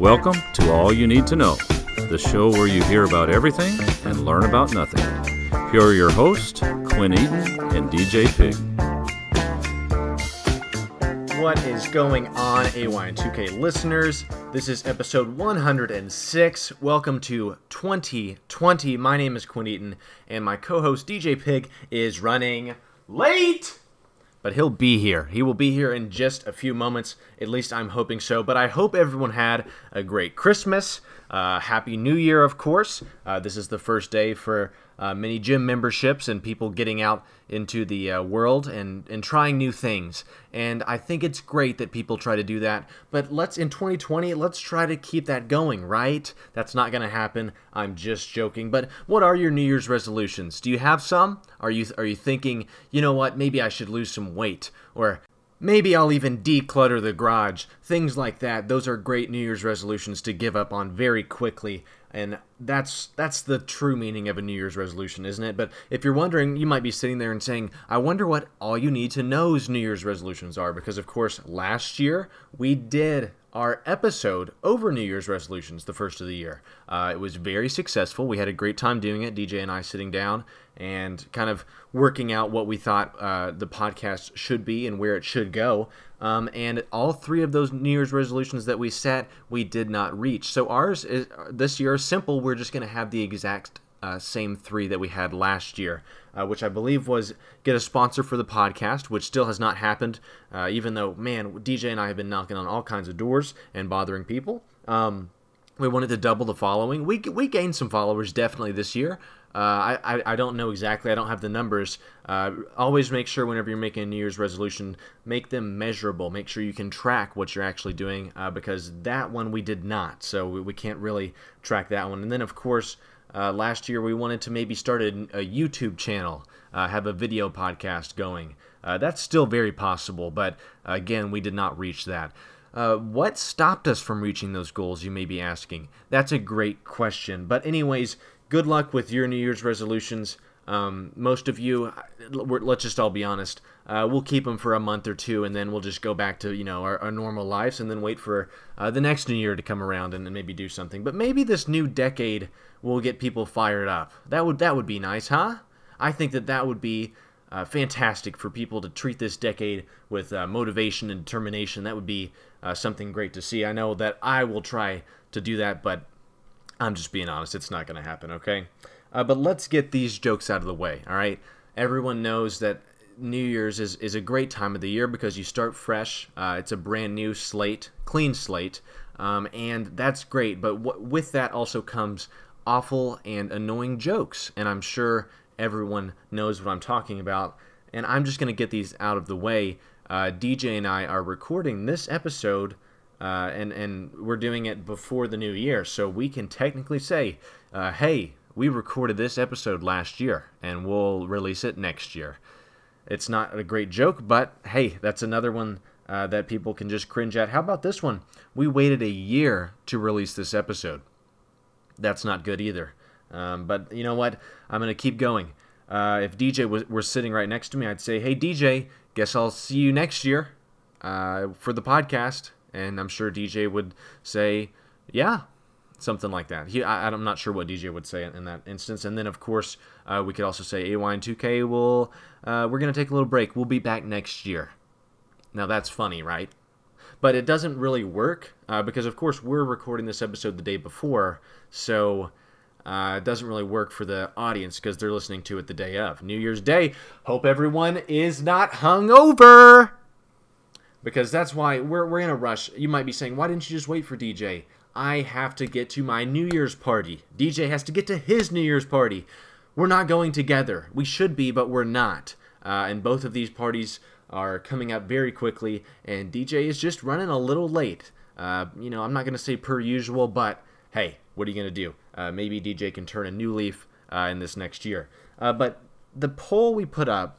Welcome to All You Need to Know, the show where you hear about everything and learn about nothing. Here are your hosts, Quinn Eaton and DJ Pig. What is going on, AY2K listeners? This is episode 106. Welcome to 2020. My name is Quinn Eaton, and my co host DJ Pig is running late but he'll be here. He will be here in just a few moments. At least I'm hoping so. But I hope everyone had a great Christmas. Uh, Happy New Year, of course. Uh, this is the first day for uh, many gym memberships and people getting out into the uh, world and, and trying new things. And I think it's great that people try to do that. But let's, in 2020, let's try to keep that going, right? That's not going to happen. I'm just joking. But what are your New Year's resolutions? Do you have some? Are you, are you thinking, you know what, maybe I should lose some weight? Or Maybe I'll even declutter the garage. Things like that. Those are great New Year's resolutions to give up on very quickly. And that's that's the true meaning of a New Year's resolution, isn't it? But if you're wondering, you might be sitting there and saying, "I wonder what all you need to know's New Year's resolutions are." Because of course, last year we did our episode over New Year's resolutions, the first of the year. Uh, it was very successful. We had a great time doing it. DJ and I sitting down and kind of working out what we thought uh, the podcast should be and where it should go. Um, and all three of those New Year's resolutions that we set, we did not reach. So ours is this year is simple. We're just going to have the exact uh, same three that we had last year, uh, which I believe was get a sponsor for the podcast, which still has not happened. Uh, even though, man, DJ and I have been knocking on all kinds of doors and bothering people. Um, we wanted to double the following. We we gained some followers definitely this year. Uh, I, I don't know exactly. I don't have the numbers. Uh, always make sure whenever you're making a New Year's resolution, make them measurable. Make sure you can track what you're actually doing uh, because that one we did not. So we, we, can't really track that one. And then, of course, uh, last year we wanted to maybe start a, a YouTube channel, uh, have a video podcast going. That's still very possible, but again, we did not reach that. Uh, what stopped us from reaching those goals, you may be asking? That's a great question. But, anyways, good luck with your New Year's resolutions. Um, most of you, let's just all be honest, uh, we'll keep them for a month or two, and then we'll just go back to you know our, our normal lives, and then wait for uh, the next new year to come around and, and maybe do something. But maybe this new decade will get people fired up. That would that would be nice, huh? I think that that would be uh, fantastic for people to treat this decade with uh, motivation and determination. That would be uh, something great to see. I know that I will try to do that, but I'm just being honest. It's not going to happen, okay? Uh, but let's get these jokes out of the way, all right? Everyone knows that New Year's is, is a great time of the year because you start fresh. Uh, it's a brand new slate, clean slate, um, and that's great. But w- with that also comes awful and annoying jokes, and I'm sure everyone knows what I'm talking about. And I'm just going to get these out of the way. Uh, DJ and I are recording this episode uh, and and we're doing it before the new year, so we can technically say, uh, "Hey, we recorded this episode last year, and we'll release it next year." It's not a great joke, but hey, that's another one uh, that people can just cringe at. How about this one? We waited a year to release this episode. That's not good either. Um, but you know what? I'm gonna keep going. Uh, if DJ was, were sitting right next to me, I'd say, "Hey, DJ, guess I'll see you next year uh, for the podcast." And I'm sure DJ would say, yeah, something like that. He, I, am not sure what DJ would say in that instance. And then, of course, uh, we could also say AY and 2K will, uh, we're going to take a little break. We'll be back next year. Now, that's funny, right? But it doesn't really work uh, because, of course, we're recording this episode the day before. So uh, it doesn't really work for the audience because they're listening to it the day of. New Year's Day. Hope everyone is not hungover because that's why we're, we're in a rush. You might be saying, why didn't you just wait for DJ? I have to get to my New Year's party. DJ has to get to his New Year's party. We're not going together. We should be, but we're not. Uh, and both of these parties are coming up very quickly, and DJ is just running a little late. Uh, you know, I'm not going to say per usual, but hey, what are you going to do? Uh, maybe DJ can turn a new leaf uh, in this next year. Uh, but the poll we put up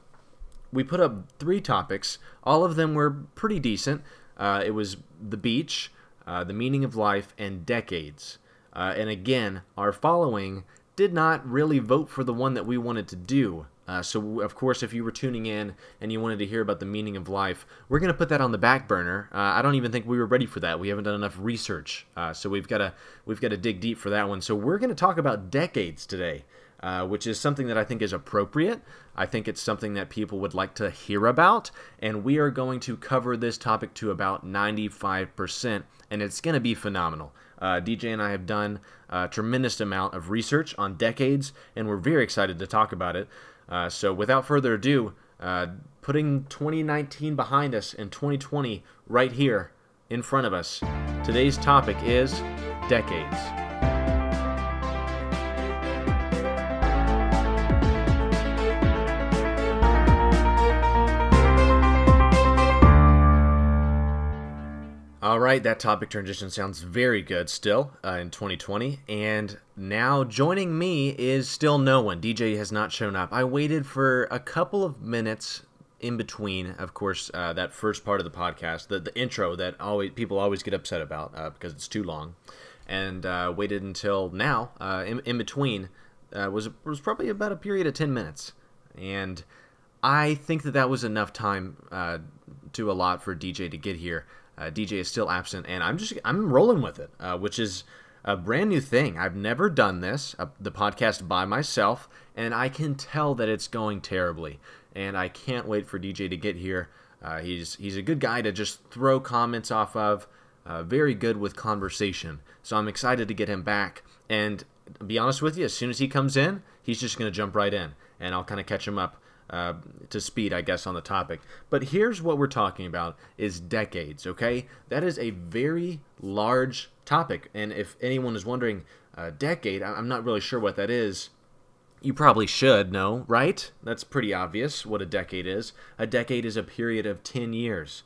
we put up three topics. All of them were pretty decent. Uh, it was the beach, uh, the meaning of life, and decades. Uh, and again, our following did not really vote for the one that we wanted to do. Uh, so, of course, if you were tuning in and you wanted to hear about the meaning of life, we're going to put that on the back burner. Uh, I don't even think we were ready for that. We haven't done enough research, uh, so we've got to we've got to dig deep for that one. So, we're going to talk about decades today. Uh, which is something that I think is appropriate. I think it's something that people would like to hear about, and we are going to cover this topic to about 95%, and it's going to be phenomenal. Uh, DJ and I have done a tremendous amount of research on decades, and we're very excited to talk about it. Uh, so, without further ado, uh, putting 2019 behind us and 2020 right here in front of us, today's topic is decades. Right, that topic transition sounds very good still uh, in 2020. And now joining me is still no one. DJ has not shown up. I waited for a couple of minutes in between, of course, uh, that first part of the podcast, the, the intro that always people always get upset about uh, because it's too long, and uh, waited until now. Uh, in, in between uh, was was probably about a period of 10 minutes, and I think that that was enough time to a lot for DJ to get here. Uh, DJ is still absent, and I'm just I'm rolling with it, uh, which is a brand new thing. I've never done this, uh, the podcast by myself, and I can tell that it's going terribly. And I can't wait for DJ to get here. Uh, he's he's a good guy to just throw comments off of. Uh, very good with conversation, so I'm excited to get him back. And be honest with you, as soon as he comes in, he's just going to jump right in, and I'll kind of catch him up uh, to speed, I guess, on the topic. But here's what we're talking about: is decades. Okay, that is a very large topic, and if anyone is wondering, uh, decade, I'm not really sure what that is. You probably should know, right? That's pretty obvious what a decade is. A decade is a period of 10 years.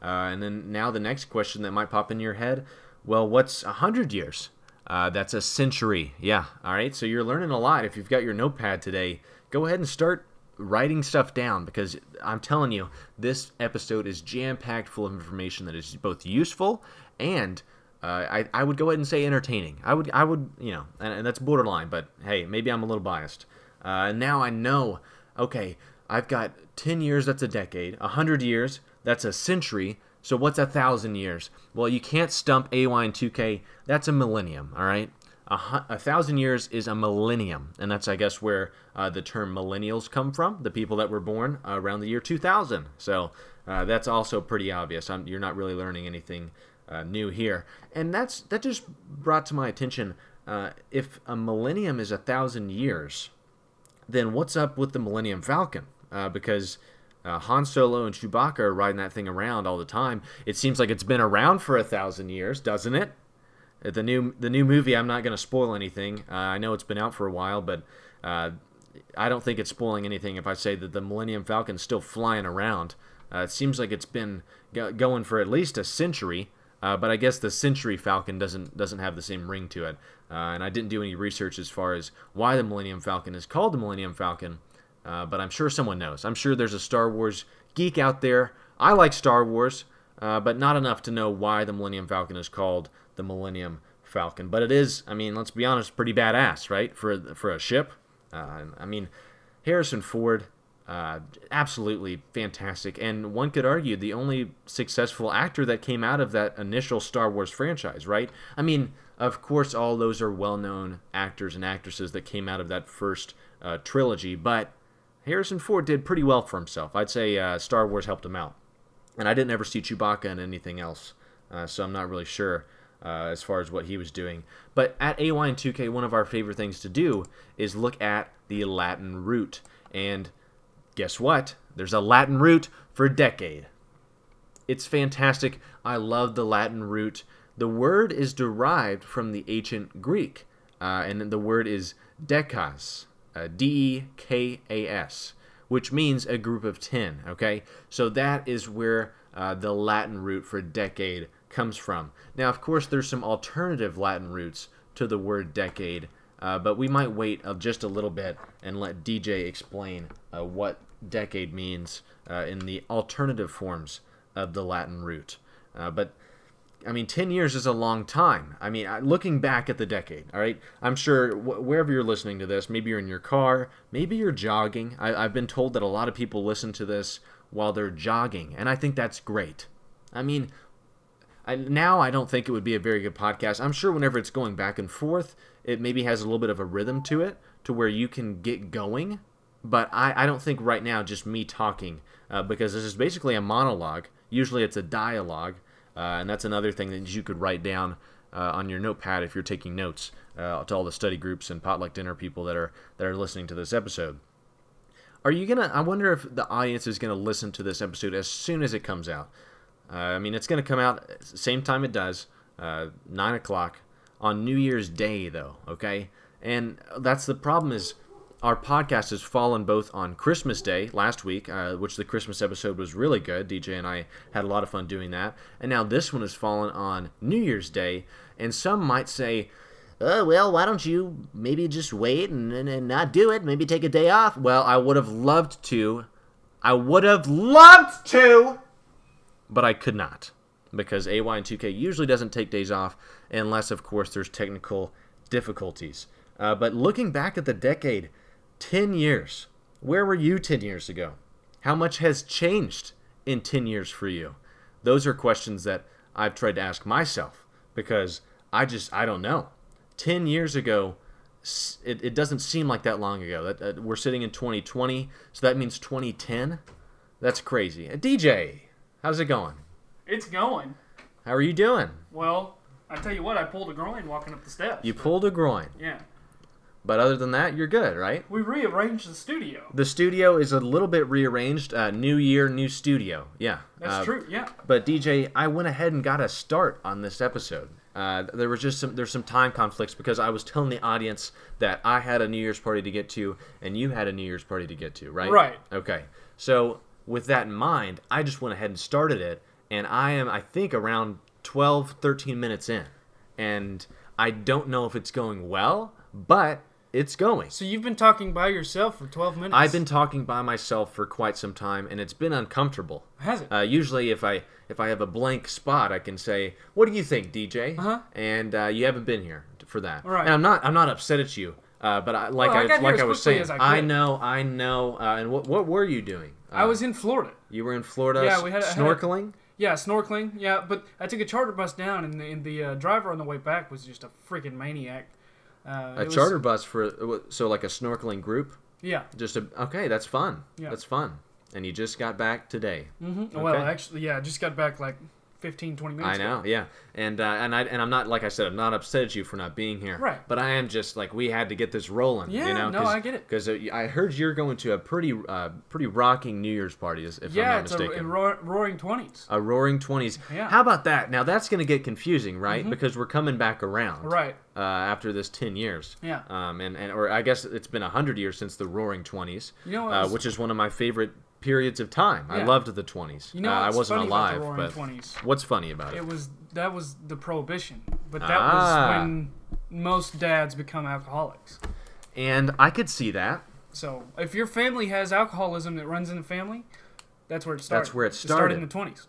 Uh, and then now the next question that might pop in your head well, what's 100 years? Uh, that's a century. Yeah. All right. So you're learning a lot. If you've got your notepad today, go ahead and start writing stuff down because I'm telling you, this episode is jam packed full of information that is both useful and uh, I, I would go ahead and say entertaining. I would, I would, you know, and, and that's borderline, but hey, maybe I'm a little biased. Uh, now I know, okay, I've got 10 years, that's a decade. 100 years, that's a century. So what's a thousand years? Well, you can't stump AY and 2K. That's a millennium, all right? A, a, thousand years is a millennium, and that's I guess where uh, the term millennials come from, the people that were born uh, around the year 2000. So uh, that's also pretty obvious. I'm, you're not really learning anything uh, new here, and that's that just brought to my attention. Uh, if a millennium is a thousand years, then what's up with the Millennium Falcon? Uh, because Han Solo and Chewbacca are riding that thing around all the time. It seems like it's been around for a thousand years, doesn't it? The new the new movie. I'm not going to spoil anything. Uh, I know it's been out for a while, but uh, I don't think it's spoiling anything if I say that the Millennium Falcon's still flying around. Uh, it seems like it's been go- going for at least a century, uh, but I guess the Century Falcon doesn't doesn't have the same ring to it. Uh, and I didn't do any research as far as why the Millennium Falcon is called the Millennium Falcon, uh, but I'm sure someone knows. I'm sure there's a Star Wars geek out there. I like Star Wars, but not enough to know why the Millennium Falcon is called the Millennium Falcon. But it is, I mean, let's be honest, pretty badass, right? For for a ship. Uh, I mean, Harrison Ford, uh, absolutely fantastic, and one could argue the only successful actor that came out of that initial Star Wars franchise, right? I mean, of course, all those are well-known actors and actresses that came out of that first uh, trilogy, but Harrison Ford did pretty well for himself. I'd say uh, Star Wars helped him out, and I didn't ever see Chewbacca in anything else, uh, so I'm not really sure uh, as far as what he was doing. But at AY and 2K, one of our favorite things to do is look at the Latin root. And guess what? There's a Latin root for decade. It's fantastic. I love the Latin root. The word is derived from the ancient Greek, uh, and the word is dekas, uh, D E K A S, which means a group of 10. Okay? So that is where uh, the Latin root for decade comes from. Now, of course, there's some alternative Latin roots to the word decade, uh, but we might wait uh, just a little bit and let DJ explain uh, what decade means uh, in the alternative forms of the Latin root. Uh, but I mean, 10 years is a long time. I mean, looking back at the decade, all right? I'm sure wh- wherever you're listening to this, maybe you're in your car, maybe you're jogging. I- I've been told that a lot of people listen to this while they're jogging, and I think that's great. I mean, I, now I don't think it would be a very good podcast. I'm sure whenever it's going back and forth, it maybe has a little bit of a rhythm to it to where you can get going. But I, I don't think right now just me talking, uh, because this is basically a monologue. Usually it's a dialogue, uh, and that's another thing that you could write down uh, on your notepad if you're taking notes uh, to all the study groups and potluck dinner people that are that are listening to this episode. Are you gonna? I wonder if the audience is gonna listen to this episode as soon as it comes out. Uh, I mean, it's gonna come out same time it does, uh, nine o'clock on New Year's Day, though. Okay, and that's the problem is our podcast has fallen both on Christmas Day last week, uh, which the Christmas episode was really good. DJ and I had a lot of fun doing that, and now this one has fallen on New Year's Day, and some might say. Oh, well, why don't you maybe just wait and, and, and not do it? Maybe take a day off? Well, I would have loved to. I would have loved to, but I could not because AY and 2K usually doesn't take days off unless, of course, there's technical difficulties. Uh, but looking back at the decade, 10 years, where were you 10 years ago? How much has changed in 10 years for you? Those are questions that I've tried to ask myself because I just, I don't know. 10 years ago, it, it doesn't seem like that long ago. That, that we're sitting in 2020, so that means 2010. That's crazy. Uh, DJ, how's it going? It's going. How are you doing? Well, I tell you what, I pulled a groin walking up the steps. You pulled a groin, Yeah. but other than that, you're good, right? We rearranged the studio. The studio is a little bit rearranged. Uh, new year, new studio. Yeah, That's Uh, true. Yeah. But DJ, I went ahead and got a start on this episode. Uh, there was just some there's some time conflicts because I was telling the audience that I had a New Year's party to get to and you had a New Year's party to get to, right? Right. Okay. So with that in mind, I just went ahead and started it, and I am I think around 12, 13 minutes in, and I don't know if it's going well, but it's going. So you've been talking by yourself for 12 minutes. I've been talking by myself for quite some time, and it's been uncomfortable. Has it? Uh, usually, if I if I have a blank spot, I can say, "What do you think, DJ?" Uh-huh. And uh, you haven't been here for that. Right. And I'm not I'm not upset at you, uh, but I, like Well, I I, like I was saying, as I know I know. Uh, and what what were you doing? Uh, I was in Florida. You were in Florida. Yeah, we had- I had a- snorkeling. Yeah, snorkeling. Yeah, but I took a charter bus down, and the, and the uh, driver on the way back was just a freaking maniac. Uh, A it was- charter bus for so like a snorkeling group. Yeah. Just a okay, that's fun. Yeah. That's fun. And you just got back today. Mm-hmm. Well, actually, yeah, I just got back like 15, 20 minutes I know, yeah, and uh, and I and I'm not like I said, I'm not upset at you for not being here. Right. But I am just like we had to get this rolling. Yeah, you know, no, I get it. Because I heard you're going to a pretty uh, pretty rocking New Year's party, if I'm Yeah, not it's a, mistaken. a roar, roaring 20s. A roaring twenties. Yeah. Mm-hmm. How about that? Now that's going to get confusing, right? Because we're coming back around. Right. Uh, after this ten years. Yeah. Um, and, and or I guess it's been hundred years since the Roaring Twenties. You know what uh, which is one of my favorite periods of time. Yeah. I loved the 20s. You know, uh, I wasn't alive, but 20s. what's funny about it? It was that was the prohibition, but that ah. was when most dads become alcoholics. And I could see that. So, if your family has alcoholism that runs in the family, that's where it started. That's where it started. It started in the 20s.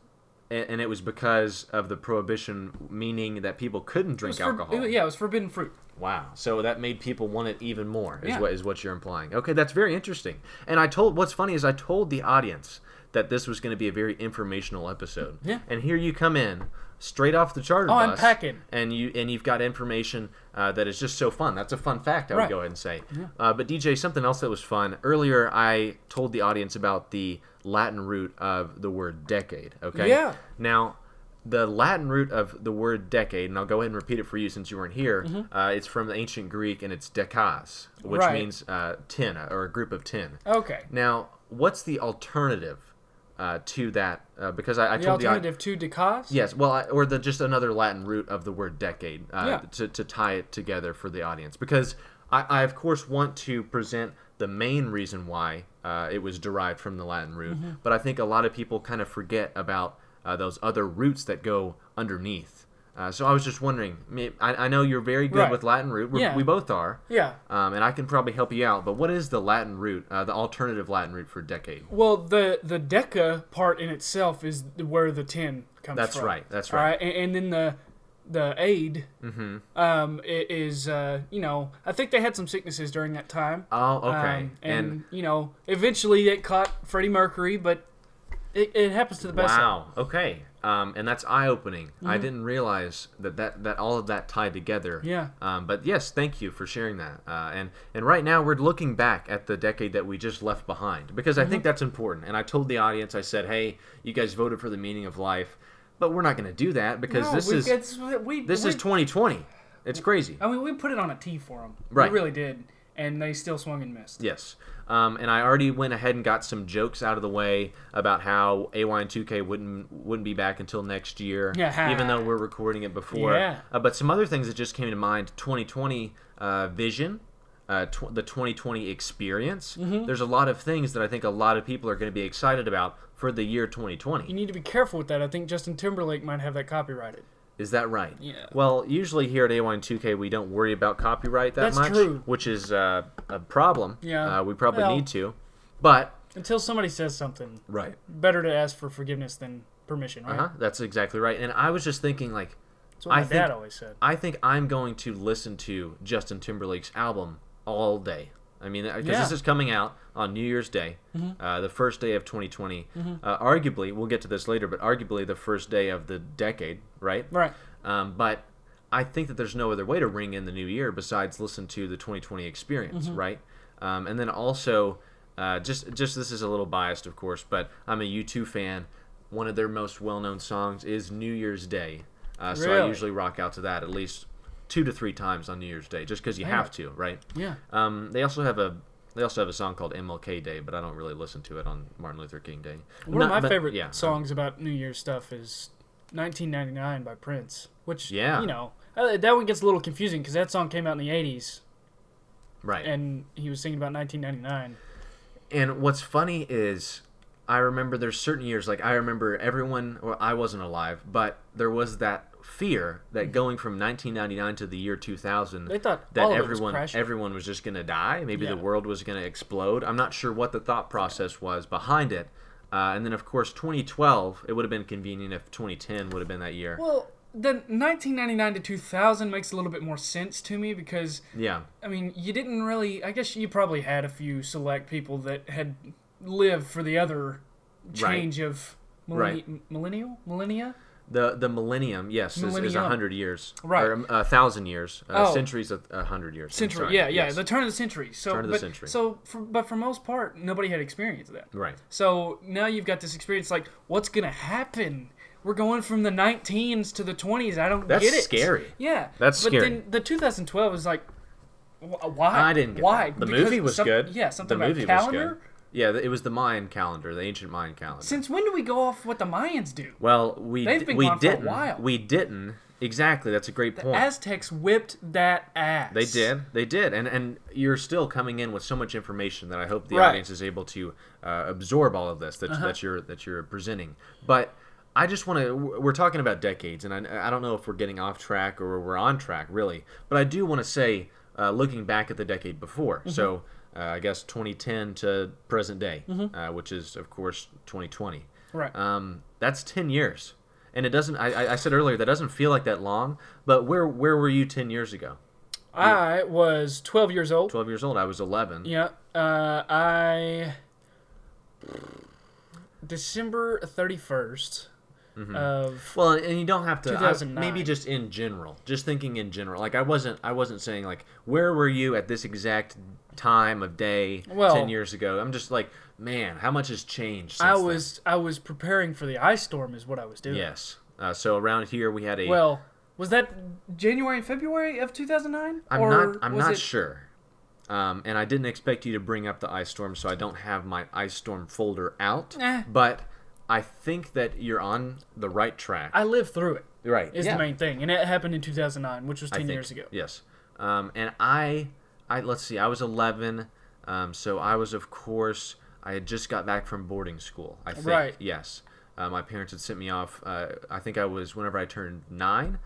And it was because of the prohibition, meaning that people couldn't drink alcohol. yeah, it was forbidden fruit. Wow. So that made people want it even more. Is Yeah. what is what you're implying. Okay, that's very interesting. And I told what's funny is I told the audience that this was going to be a very informational episode. Yeah. And here you come in straight off the charter Oh, bus. I'm packing. And you and you've got information uh, that is just so fun. That's a fun fact. I would go ahead and say. Uh, but DJ, something else that was fun earlier. I told the audience about the Latin root of the word decade. Okay. Yeah. Now, the Latin root of the word decade, and I'll go ahead and repeat it for you since you weren't here. Uh, it's from the ancient Greek, and it's dekas, which Mm-hmm. Right. means uh, ten, or a group of ten. Okay. Now, what's the alternative uh, to that? Uh, because I, I The told alternative to dekas. yes, well, I, or the just another Latin root of the word decade uh, Yeah. to to tie it together for the audience. Because I, I of course want to present the main reason why uh, it was derived from the Latin root, Mm-hmm. but I think a lot of people kind of forget about uh, those other roots that go underneath. Uh, so I was just wondering. I, I know you're very good Right. with Latin root. We're, Yeah. We both are. Yeah. Um, and I can probably help you out. But what is the Latin root, uh, the alternative Latin root for decade? Well, the the deca part in itself is where the ten comes That's from. That's right, that's All right. and, and then the the aid Mm-hmm. um, is uh, you know I think they had some sicknesses during that time. Oh, okay. Um, and, you know eventually it caught Freddie Mercury, but it, it happens to the best. of. Wow. Okay. Um, and that's eye opening. I didn't realize that, that that all of that tied together. Mm-hmm. Yeah. Um, but yes, thank you for sharing that. Uh, and and right now we're looking back at the decade that we just left behind because I Mm-hmm. think that's important. And I told the audience, I said, hey, you guys voted for the meaning of life, but we're not going to do that because No, this we, is it's- we, this we, is 2020. It's crazy. I mean, we put it on a tee for them. Right. We really did, and they still swung and missed. Yes. Um, and I already went ahead and got some jokes out of the way about how AY and 2K wouldn't wouldn't be back until next year, Yeah. even though we're recording it before. Yeah. Uh, but some other things that just came to mind: 2020 uh, vision, uh, tw- the 2020 experience. Mm-hmm. There's a lot of things that I think a lot of people are going to be excited about for the year 2020. You need to be careful with that. I think Justin Timberlake might have that copyrighted. Is that right? Yeah. Well, usually here at AY and 2K, we don't worry about copyright that That's much, true. which is uh, a problem. Yeah. Uh, we probably Well- need to, but Until somebody says something, right. better to ask for forgiveness than permission, right? Uh huh. That's exactly right. And I was just thinking, like, That's what my I think- dad always said. I think I'm going to listen to Justin Timberlake's album all day. I mean, because Yeah. this is coming out on New Year's Day, uh, the first day of 2020. Uh, arguably, we'll get to this later, but arguably the first day of the decade, right? Right. Um, but I think that there's no other way to ring in the new year besides listen to the 2020 experience, right? Um, and then also, uh, just just this is a little biased, of course, but I'm a U2 fan. One of their most well-known songs is New Year's Day, uh, so I usually rock out to that at least two to three times on New Year's Day, just because you Yeah. have to, right? Yeah. Um, they also have a they also have a song called MLK Day, but I don't really listen to it on Martin Luther King Day. One Not- of my but- favorite yeah, songs about New Year's stuff is 1999 by Prince, which, Yeah. you know, uh, that one gets a little confusing because that song came out in the 80s right. and he was singing about 1999. And what's funny is I remember there's certain years like I remember everyone well I wasn't alive, but there was that fear that going from 1999 to the year 2000 Mm-hmm. They thought that it was everyone everyone was just going to die, maybe the world was going to explode. I'm not sure what the thought process was behind it. Uh, and then of course 2012, it would have been convenient if 2010 would have been that year. Well, the 1999 to 2000 makes a little bit more sense to me because yeah. I mean, you didn't really. I guess you probably had a few select people that had lived for the other change of millenni- Right. millennial millennia. The the millennium, yes, is, is a hundred years, Right. Or um, a thousand years. Uh, Oh. Centuries, a, a hundred years. Century, yeah, yeah, yes. the turn of the century. So, Turn of the but, century. So, for, but for most part, nobody had experienced that. right. So now you've got this experience. Like, what's gonna happen? We're going from the 19s to the 20s. I don't That's get it. scary. Yeah, That's but scary. then the 2012 is like, why? I didn't get why? that. The Because movie was some- good. Yeah, something the about movie calendar. Yeah, it was the Mayan calendar, the ancient Mayan calendar. Since when do we go off what the Mayans do? well, we They've been we gone for a didn't. while. We didn't. Exactly. That's a great point. Aztecs whipped that ass. They did. They did. And and you're still coming in with so much information that I hope the Right. audience is able to uh, absorb all of this that, Uh-huh. that you're that you're presenting. But I just want to. We're talking about decades, and I, I don't know if we're getting off track or we're on track, really. But I do want to say, uh, looking back at the decade before, Mm-hmm. so uh, I guess 2010 to present day, uh, which is of course 2020. Right. Um, that's 10 years. And it doesn't. I, I- I said earlier that doesn't feel like that long. But where where were you 10 years ago? I was 12 years old. 12 years old. I was 11. Yeah. Uh, I. December 31st Mm-hmm. of. Well, and you don't have to. I- maybe just in general, just thinking in general. Like I wasn't. I wasn't saying like where were you at this exact time of day Well- ten years ago. I'm just like, man, how much has changed? Since I then? was I was preparing for the ice storm is what I was doing. Yes. Uh, so around here we had a. Well, was that January and February of 2009? I'm not. I'm not it- sure. Um, and I didn't expect you to bring up the ice storm, so I don't have my ice storm folder out. Eh. But I think that you're on the right track. I lived through it. right. Is yeah. the main thing, and it happened in 2009, which was I 10 think, years ago. Yes. Um, and I, I let's see, I was 11, um, so I was of course I had just got back from boarding school. I think. Right. Yes. Uh, my parents had sent me off. Uh, I think I was whenever I turned 9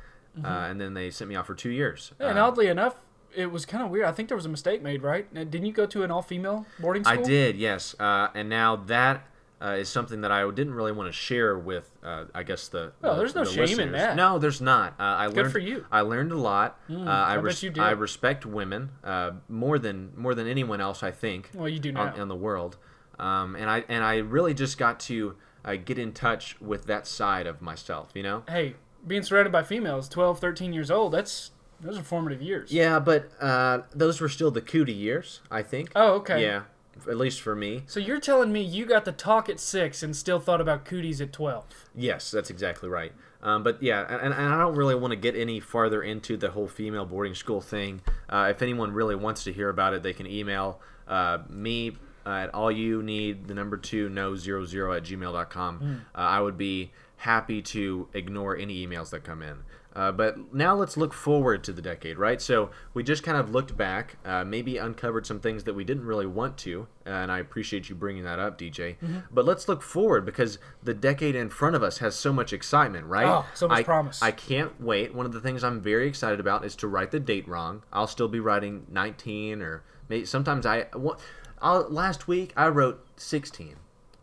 uh, and then they sent me off for two years. Mm-hmm. Yeah, and Uh, oddly enough, it was kind of weird. I think there was a mistake made, right? Uh, Didn't you go to an all-female boarding school? I did, yes. Uh, and now that uh, is something that I didn't really want to share with, uh, I guess the. Well, the- there's no the shame in that. No, there's not. Uh, I Good learned for you. I learned a lot. uh, I, I res-. I respect women uh, more than more than anyone else. I think. Well, you do on- in the world, um, and I and I really just got to uh, get in touch with that side of myself. You know. Hey, being surrounded by females, 12, 13 years old, that's those are formative years. Yeah, but uh, those were still the cootie years. I think. Oh, okay. Yeah, at least for me. So you're telling me you got the talk at six and still thought about cooties at 12? Yes, that's exactly right. Um, but yeah, and, and I don't really want to get any farther into the whole female boarding school thing. Uh, if anyone really wants to hear about it, they can email uh, me at all you need the number two no zero zero at gmail.com. Uh, I would be happy to ignore any emails that come in. Uh, but now let's look forward to the decade, right? So we just kind of looked back, uh, maybe uncovered some things that we didn't really want to, and I appreciate you bringing that up, DJ. But let's look forward because the decade in front of us has so much excitement, right? Oh, so much I, promise. I can't wait. One of the things I'm very excited about is to write the date wrong. I'll still be writing 19 or maybe sometimes I. I'll, last week I wrote 16.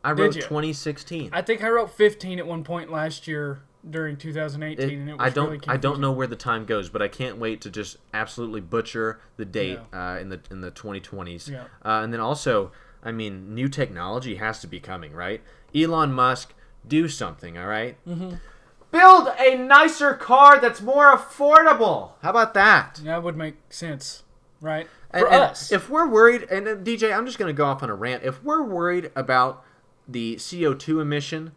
I wrote you? 2016. I think I wrote 15 at one point last year during 2018, It- and it was I don't really I don't know where the time goes, but I can't wait to just absolutely butcher the date uh, in the in the 2020s. Yeah. Uh, and then also, I mean, new technology has to be coming, right? Elon Musk, do something, all right? Mm-hmm. Build a nicer car that's more affordable. How about that? That would make sense, right? And- For and us. If we're worried, and uh, DJ, I'm just going to go off on a rant. If we're worried about the CO2 emission,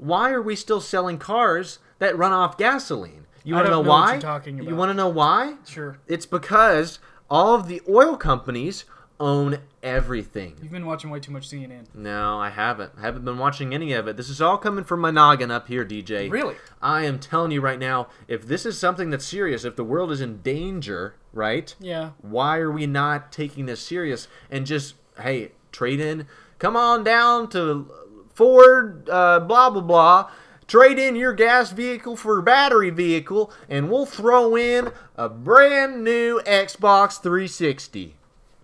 why are we still selling cars that run off gasoline? You want to know know why? You want to know why? sure. It's because all of the oil companies own everything. You've been watching way too much CNN. No, I haven't. I haven't been watching any of it. This is all coming from my noggin up here, DJ. Really? I am telling you right now, if this is something that's serious, if the world is in danger, right? Yeah. Why are we not taking this serious and just hey trade in? Come on down to Ford, uh, blah blah blah. Trade in your gas vehicle for a battery vehicle, and we'll throw in a brand new Xbox 360.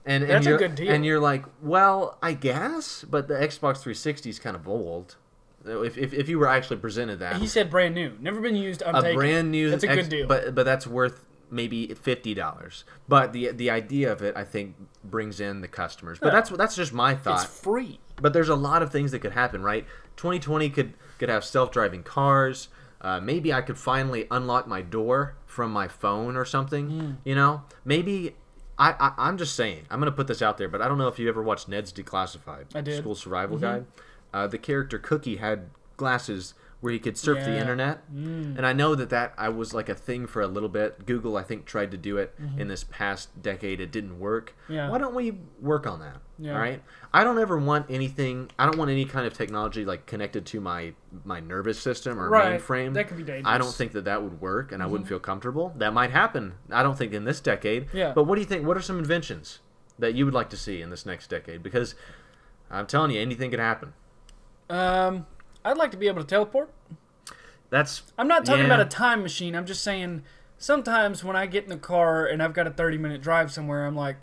And, and That's a you're, good deal. And you're like, well, I guess, but the Xbox 360 is kind of old. If, if, if you were actually presented that, He said brand new, never been used. I'm a taking. brand new That's a X- good deal. but but that's worth maybe fifty dollars. But the the idea of it, I think, brings in the customers. But Yeah. that's that's just my thought. it's free. But there's a lot of things that could happen, right? 2020 could could have self driving cars. Uh, maybe I could finally unlock my door from my phone or something. Hmm. You know, maybe. I, I, I'm just saying. I'm gonna put this out there, but I don't know if you ever watched Ned's Declassified. I did. Mm-hmm. School Survival Guide. Uh, the character Cookie had glasses where he could surf the internet, Mm. and I know that that I was like a thing for a little bit. Google, I think, tried to do it in this past decade. It didn't work. Mm-hmm. Yeah. Why don't we work on that? Yeah. All right. I don't ever want anything. I don't want any kind of technology like connected to my my nervous system or Right. mainframe. That could be dangerous. I don't think that that would work, and I wouldn't feel comfortable. That might happen. I don't think in this decade. Yeah. But what do you think? What are some inventions that you would like to see in this next decade? Because I'm telling you, anything could happen. Um, I'd like to be able to teleport. That's. I'm not talking Yeah. about a time machine. I'm just saying sometimes when I get in the car and I've got a 30 minute drive somewhere, I'm like,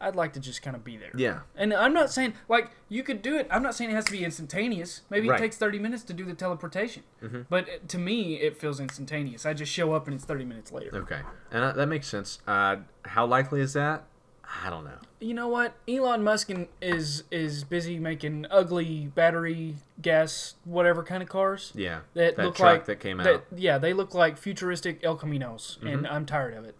I'd like to just kind of be there. Yeah. And I'm not saying like you could do it. I'm not saying it has to be instantaneous. Maybe Right. Mm-hmm. it takes 30 minutes to do the teleportation. But uh, to me, it feels instantaneous. I just show up and it's 30 minutes later. Okay, and uh, that makes sense. Uh, how likely is that? I don't know. You know what? Elon Musk is is busy making ugly battery gas whatever kind of cars. Yeah, That, that look like that came that- out. yeah, they look like futuristic El Caminos, and Mm-hmm. I'm tired of it.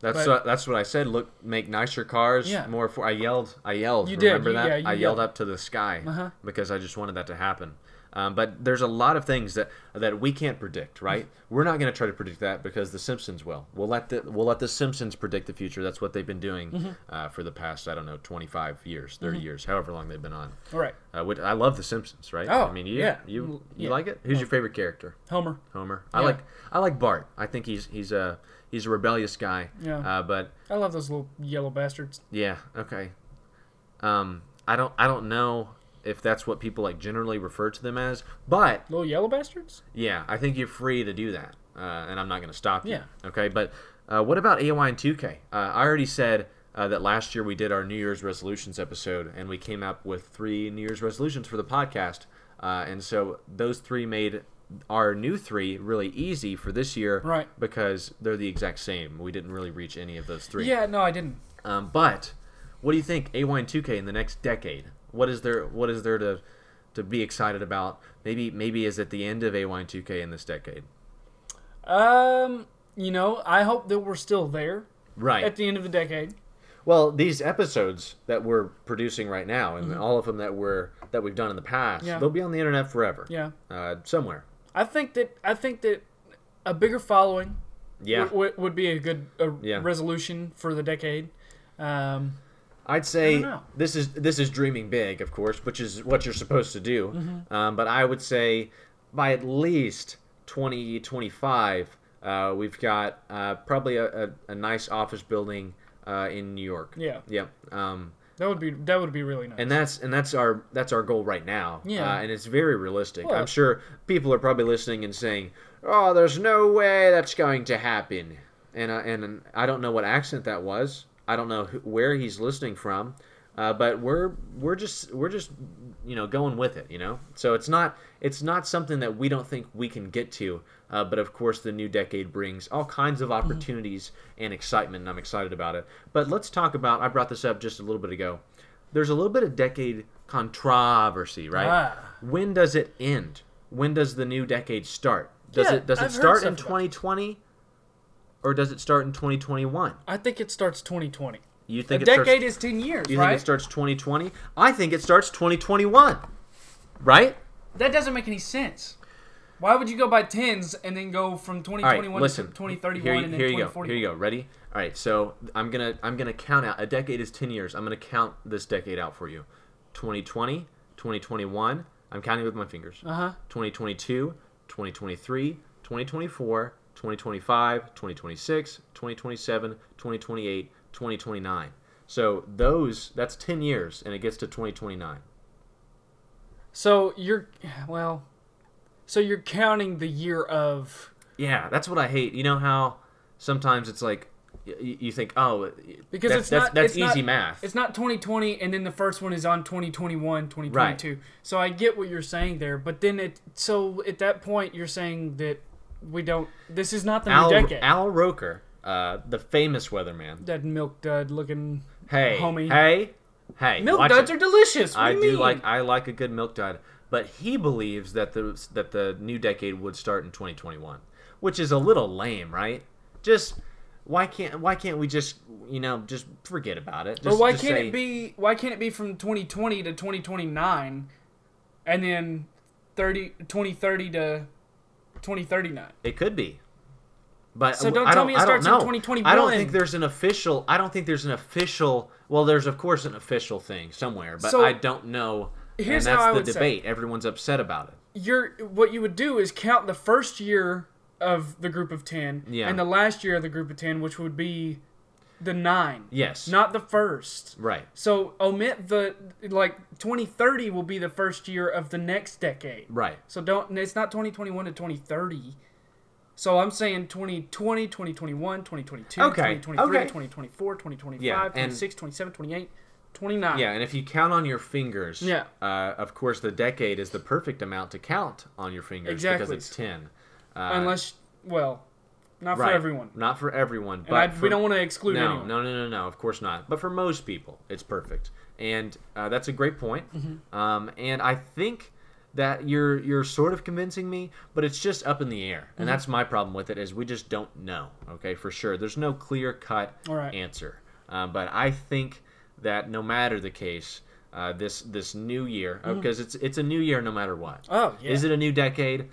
That's but- what, that's what I said. Look, make nicer cars. Yeah. More for. I yelled. I yelled. You did, Remember you- that? yeah, I yelled yelled. up to the sky Uh-huh. because I just wanted that to happen. Um, but there's a lot of things that that we can't predict, right? We're not going to try to predict that because the Simpsons will. We'll let the we'll let the Simpsons predict the future. That's what they've been doing Mm-hmm. uh, for the past I don't know 25 years, 30 years, however long they've been on. All right, Uh, which, I love the Simpsons, right? Oh, I mean, you, yeah. you you Yeah. like it? Who's your favorite character? Homer. Homer. I Yeah. like I like Bart. I think he's he's a he's a rebellious guy. Yeah. Uh, but I love those little yellow bastards. yeah, okay. Um, I don't I don't know if that's what people like generally refer to them as, but Little yellow bastards. yeah, I think you're free to do that, uh, and I'm not going to stop you. Yeah. Okay, but uh, what about AY and 2K? Uh, I already said uh, that last year we did our New Year's resolutions episode, and we came up with three New Year's resolutions for the podcast. Uh, and so those three made our new three really easy for this year, Right. Because they're the exact same. We didn't really reach any of those three. Yeah, no, I didn't. Um, but what do you think AY and 2K in the next decade? What is there? What is there to to be excited about? Maybe maybe is at the end of AY2K in this decade. Um, you know, I hope that we're still there Right. at the end of the decade. Well, these episodes that we're producing right now, and all of them that we're that we've done in the past, Mm-hmm. Yeah. they'll be on the internet forever. Yeah, Uh, somewhere. I think that I think that a bigger following Yeah. w- would be a good a Yeah. resolution for the decade. Um, I'd say I don't know. this is this is dreaming big, of course, which is what you're supposed to do. Mm-hmm. Um, but I would say by at least 2025, uh, we've got uh, probably a, a, a nice office building uh, in New York. Yeah. Yeah. Um, that would be that would be really nice. and that's and that's our that's our goal right now. Yeah. Uh, and it's very realistic. Well- I'm sure people are probably listening and saying, "Oh, there's no way that's going to happen." And uh, and I don't know what accent that was. I don't know who, where he's listening from. Uh, but we're we're just we're just you know going with it, you know. So it's not it's not something that we don't think we can get to. Uh, but of course, the new decade brings all kinds of opportunities and excitement, and I'm excited about it. But let's talk about. I brought this up just a little bit ago. There's a little bit of decade controversy, right? Ah. When does it end? When does the new decade start? Does Yeah, it does it I've start in stuff about 2020, or does it start in 2021? I think it starts 2020. You A think it decade starts, is 10 years, You right? think it starts 2020? I think it starts 2021. Right? that doesn't make any sense. Why would you go by tens and then go from 2021 right, listen. to 2031 Here, and then here you go. 2040? Here you go. Ready? All right. So I'm gonna I'm gonna count out. A decade is 10 years. I'm gonna count this decade out for you. 2020, 2021. I'm counting with my fingers. Uh huh. 2022, 2023, 2024, 2025, 2026, 2027, 2028, 2029. So those that's 10 years and it gets to 2029. So you're, well, so you're counting the year of, Yeah, that's what I hate. You know how sometimes it's like you think, "Oh, because that's, it's that's, not that's it's easy not, math." It's not 2020 and then the first one is on 2021, 2022. Right. So I get what you're saying there, but then it so at that point you're saying that we don't. This is not the Al, new decade. Al Roker, uh, the famous weatherman. that milk dud looking Hey, homie. hey, hey! milk duds it. are delicious. What I do like I like a good milk dud, but he believes that the that the new decade would start in 2021, which is a little lame, right? Just why can't why can't we just you know just forget about it? Just, But why can't say- it be? Why can't it be from 2020 to 2029, and then 30 2030 to 2039? It could be. But So don't I tell don't, me it starts in know. 2021. I don't think there's an official. I don't think there's an official. Well, there's of course an official thing somewhere, but So, I don't know. here's and that's how I the would say- debate. Everyone's upset about it. You're what you would do is count the first year of the group of 10 Yeah. and the last year of the group of 10, which would be the nine, Yes. not the first. right. So omit the like 2030 will be the first year of the next decade. Right. So don't it's not 2021 to 2030. So I'm saying 2020, 2021, 2022, Okay, 2023, okay. 2024, 2025, Yeah, and- 26, 27, 28, 29. Yeah, and if you count on your fingers, Yeah. uh, of course the decade is the perfect amount to count on your fingers exactly. because it's ten. Uh, Unless well, not for everyone. Not for everyone, but And I, for, we don't want to exclude no, anyone. no, no, no, no. Of course not. But for most people, it's perfect, and uh, that's a great point. Mm-hmm. Um, and I think that you're you're sort of convincing me, but it's just up in the air, Mm-hmm. and that's my problem with it is we just don't know. Okay, for sure, there's no clear cut All right. answer. Uh, but I think that no matter the case, uh, this this new year because it's it's a new year no matter what. Mm-hmm. Oh, yeah. Is it a new decade?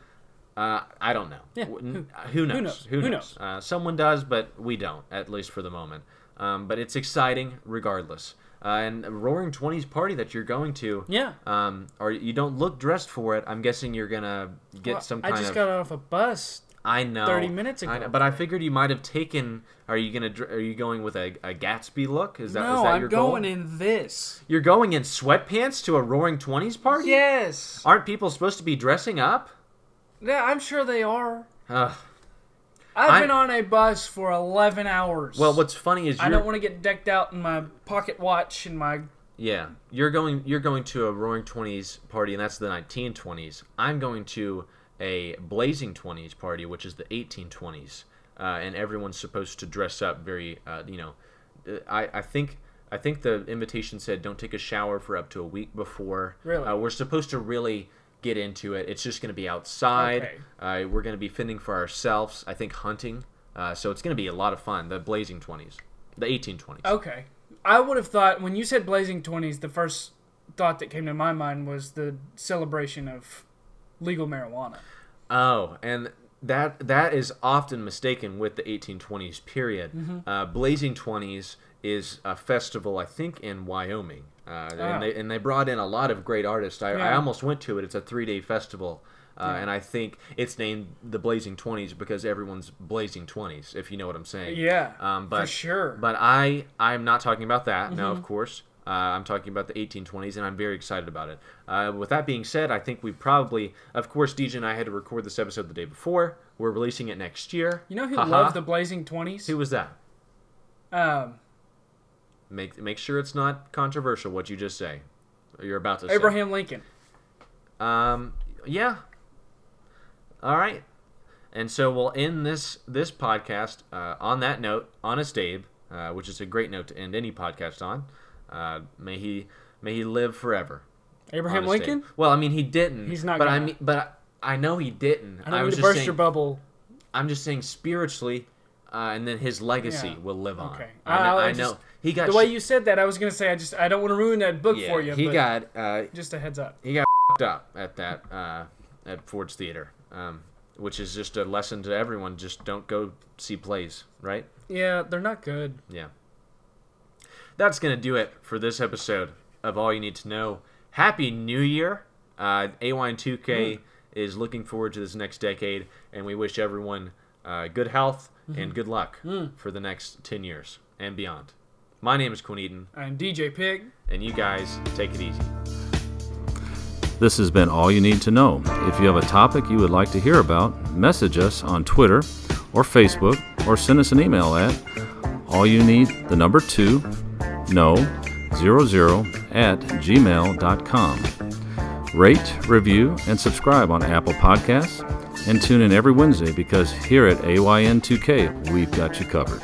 Uh, I don't know. Yeah, W- who, knows? knows? Who Who knows? Uh, someone does, but we don't, at least for the moment. Um, but it's exciting regardless. Uh, and Roaring Twenties party that you're going to, Yeah. um, or you don't look dressed for it. I'm guessing you're gonna get Well, some I just of. got off a bus. I know. 30 minutes I ago. know, but I figured you might have taken. Are you gonna? Are you going with a, a Gatsby look? Is that is no, that I'm your goal? going in this. You're going in sweatpants to a Roaring Twenties party? Yes. Aren't people supposed to be dressing up? Yeah, I'm sure they are. I've I- been on a bus for 11 hours. Well, what's funny is I don't want to get decked out in my pocket watch and my. yeah, you're going you're going to a Roaring Twenties party, and that's the 1920s. I'm going to a Blazing Twenties party, which is the 1820s, uh, and everyone's supposed to dress up very, uh, you know, uh, I I think. I think the invitation said don't take a shower for up to a week before. Really? Uh, we're supposed to really get into it. It's just going to be outside. Okay. Uh, we're going to be fending for ourselves. I think hunting. Uh, so it's going to be a lot of fun. The Blazing 20s, the 1820s. Okay. I would have thought, when you said Blazing 20s, the first thought that came to my mind was the celebration of legal marijuana. Oh, and that that is often mistaken with the 1820s period. Mm-hmm. Uh, Blazing 20s is a festival, I think, in Wyoming, uh, and they and they brought in a lot of great artists. I, I almost went to it. It's a three day festival. Uh, And I think it's named the Blazing Twenties because everyone's blazing twenties, if you know what I'm saying. Yeah. Um, but for sure. But I I'm not talking about that. No, Mm-hmm. of course. Uh, I'm talking about the 1820s, and I'm very excited about it. Uh, with that being said, I think we probably, of course, DJ and I had to record this episode the day before. We're releasing it next year. you know who Haha. loved the Blazing 20s? Who was that? Um, Make make sure it's not controversial. What you just say, you're about to say. Abraham Lincoln. Um, yeah. All right. And so we'll end this this podcast uh, on that note. Honest Abe, uh, which is a great note to end any podcast on. Uh, may he may he live forever. Abraham Honest Abe. Lincoln? Well, I mean he didn't. He's not But I gonna. mean, but I know he didn't. I don't was to just burst saying. your bubble. I'm just saying spiritually, uh, and then his legacy Yeah. will live on. Okay. I know. I I was know. he got. The way you said that, I was going to say, I just I don't want to ruin that book yeah, for you. he got. Uh, Just a heads up. he got fed up at that uh, at Ford's Theater, um, which is just a lesson to everyone. Just don't go see plays, right? Yeah, they're not good. Yeah. That's gonna do it for this episode of All You Need to Know. Happy New Year! Uh, AY2K is looking forward to this next decade, and we wish everyone uh, good health Mm-hmm. and good luck mm. for the next ten years and beyond. My name is Quinn Eden. I'm DJ Pig. and you guys take it easy. This has been All You Need to Know. If you have a topic you would like to hear about, message us on Twitter or Facebook or send us an email at all you need the number two no zero zero at gmail.com. Rate, review, and subscribe on Apple Podcasts and tune in every Wednesday because here at AYN2K we've got you covered.